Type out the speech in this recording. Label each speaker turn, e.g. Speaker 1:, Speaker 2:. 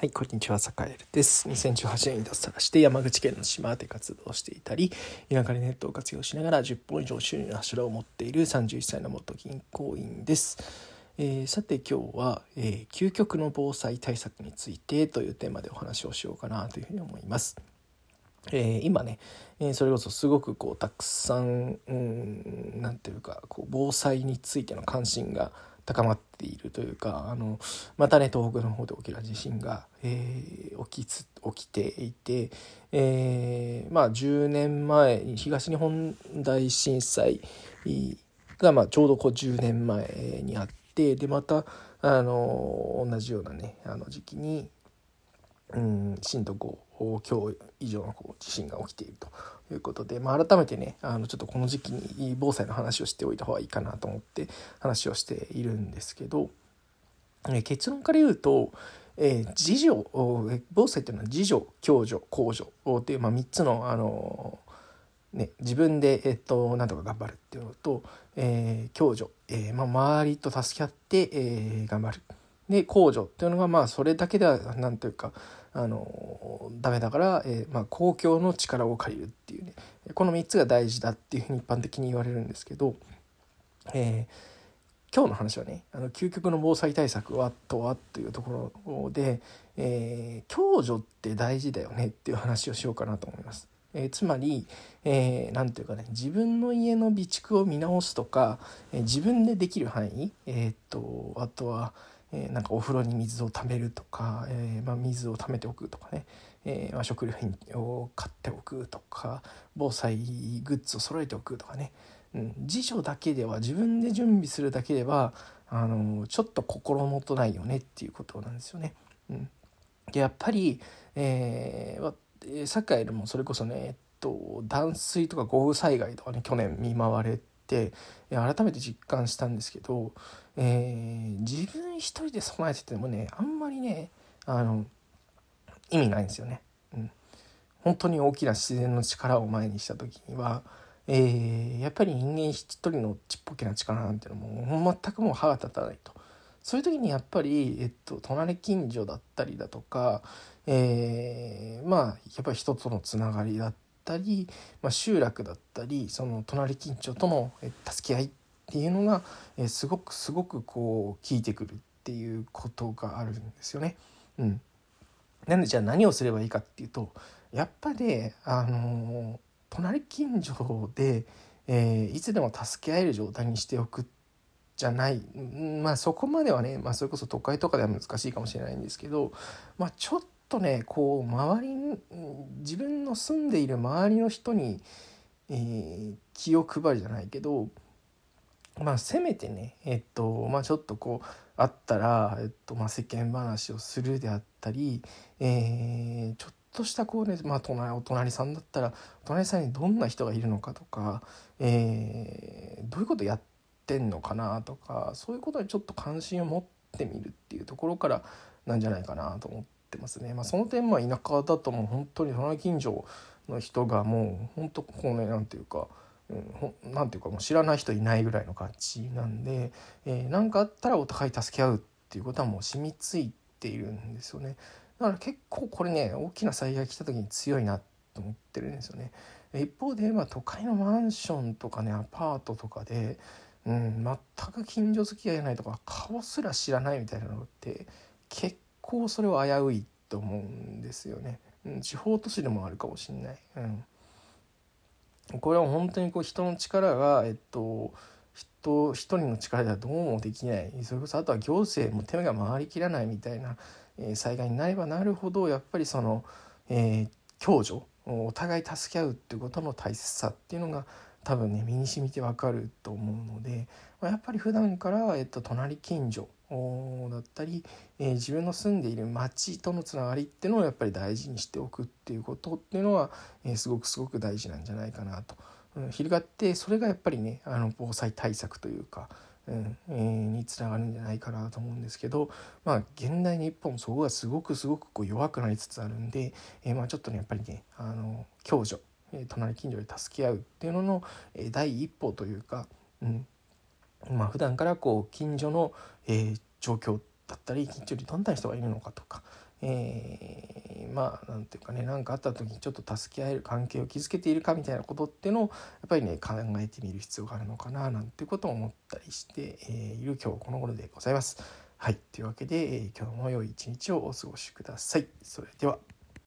Speaker 1: はい、こんにちは、坂井です。2018年に脱サラして山口県の島で活動していたり、田舎でネットを活用しながら10本以上収入の柱を持っている31歳の元銀行員です。えー、さて今日は、えー、究極の防災対策についてというテーマでお話をしようかなというふうに思います。えー、今ね、えー、それこそすごくこうたくさん何ていうかこう防災についての関心が高まっているというかあのまたね東北の方で起きた地震が、えー、起きつ起きていて、えー、まあ10年前に東日本大震災が、まあ、ちょうどこう10年前にあってでまたあの同じようなねあの時期に、うん、震度5強以上のこう地震が起きているということで、まあ、改めてねあのちょっとこの時期に防災の話をしておいた方がいいかなと思って話をしているんですけど、え結論から言うと、えー、自助防災っていうのは自助共助公助っていう、まあ、3つのあのね、自分で、えっと、なんとか頑張るっていうのと、えー、共助、えーまあ、周りと助け合って、えー、頑張る。で公助っていうのがまあそれだけでは何というかあのダメだから、えー、まあ、公共の力を借りるっていうねこの3つが大事だっていうふうに一般的に言われるんですけど、えー、今日の話はねあの究極の防災対策はとはというところで、えー、共助って大事だよねっていう話をしようかなと思います。えー、つまり何、えー、て言うかね自分の家の備蓄を見直すとか、えー、自分でできる範囲、えー、っとあとはえー、なんかお風呂に水をためるとか、えー、まあ、水をためておくとかね、えー、まあ、食料品を買っておくとか防災グッズを揃えておくとかね、うん、辞書だけでは自分で準備するだけではあのちょっと心もとないよねっていうことなんですよね。うん、でやっぱり、えー、サッカーでもそれこそね、えっと、断水とか豪雨災害とかね去年見舞われて改めて実感したんですけど、えー、自分一人で備えててもねあんまりねあの意味ないんですよね。うん、本当に大きな自然の力を前にした時には、えー、やっぱり人間一人のちっぽけな力なんていうのも全くもう歯が立たないと。そういう時にやっぱり、えっと、隣近所だったりだとか、えー、まあやっぱり人とのつながりだったり、たりまあ、集落だったりその隣近所との助け合いっていうのが、え、すごくすごくこう効いてくるっていうことがあるんですよね。うん、なんでじゃあ何をすればいいかっていうとやっぱりあの隣近所で、えー、いつでも助け合える状態にしておくじゃないまあそこまではね、まあ、それこそ都会とかでは難しいかもしれないんですけど、まあ、ちょっととねこう周りに自分の住んでいる周りの人に、えー、気を配るじゃないけどまあせめてねえっとまあちょっとこうあったら、えっとまあ、世間話をするであったり、えー、ちょっとしたこうね、まあ、隣お隣さんだったらお隣さんにどんな人がいるのかとか、えー、どういうことやってんのかなとかそういうことにちょっと関心を持ってみるっていうところからなんじゃないかなと思ってますね。まあ、その点まあ田舎だともう本当に隣近所の人がもう本当こうねなんていうかうん、なんていうかもう知らない人いないぐらいの感じなんで何、えー、かあったらお互い助け合うっていうことはもう染みついているんですよねだから結構これね大きな災害来た時に強いなと思ってるんですよね一方で、まあ、都会のマンションとかねアパートとかで、うん、全く近所付き合いないとか顔すら知らないみたいなのって結構それは危ういと思うんですよね、うん、地方都市でもあるかもしんない、うん。これは本当にこう人の力が、えっと、人一人の力ではどうもできない。それこそあとは行政も手が回りきらないみたいな、えー、災害になればなるほどやっぱりその、えー、共助お互い助け合うっていうことの大切さっていうのが多分ね身に染みてわかると思うので、まあ、やっぱり普段から、えっと、隣近所だったり、えー、自分の住んでいる町とのつながりっていうのをやっぱり大事にしておくっていうことっていうのは、えー、すごくすごく大事なんじゃないかなと。うん、翻ってそれがやっぱりねあの防災対策というか、うんえー、につながるんじゃないかなと思うんですけどまあ現代日本そこがすごくすごくこう弱くなりつつあるんで、えー、まあちょっとねやっぱりねあの共助え隣近所で助け合うっていうののえ第一歩というか、うんまあ普段からこう近所の、えー、状況だったり近所にどんな人がいるのかとか、えー、まあなんていうかね何かあった時にちょっと助け合える関係を築けているかみたいなことっていうのをやっぱりね考えてみる必要があるのかななんてことを思ったりして、え、いる今日この頃でございます。はいというわけで、え、今日も良い一日をお過ごしください。それでは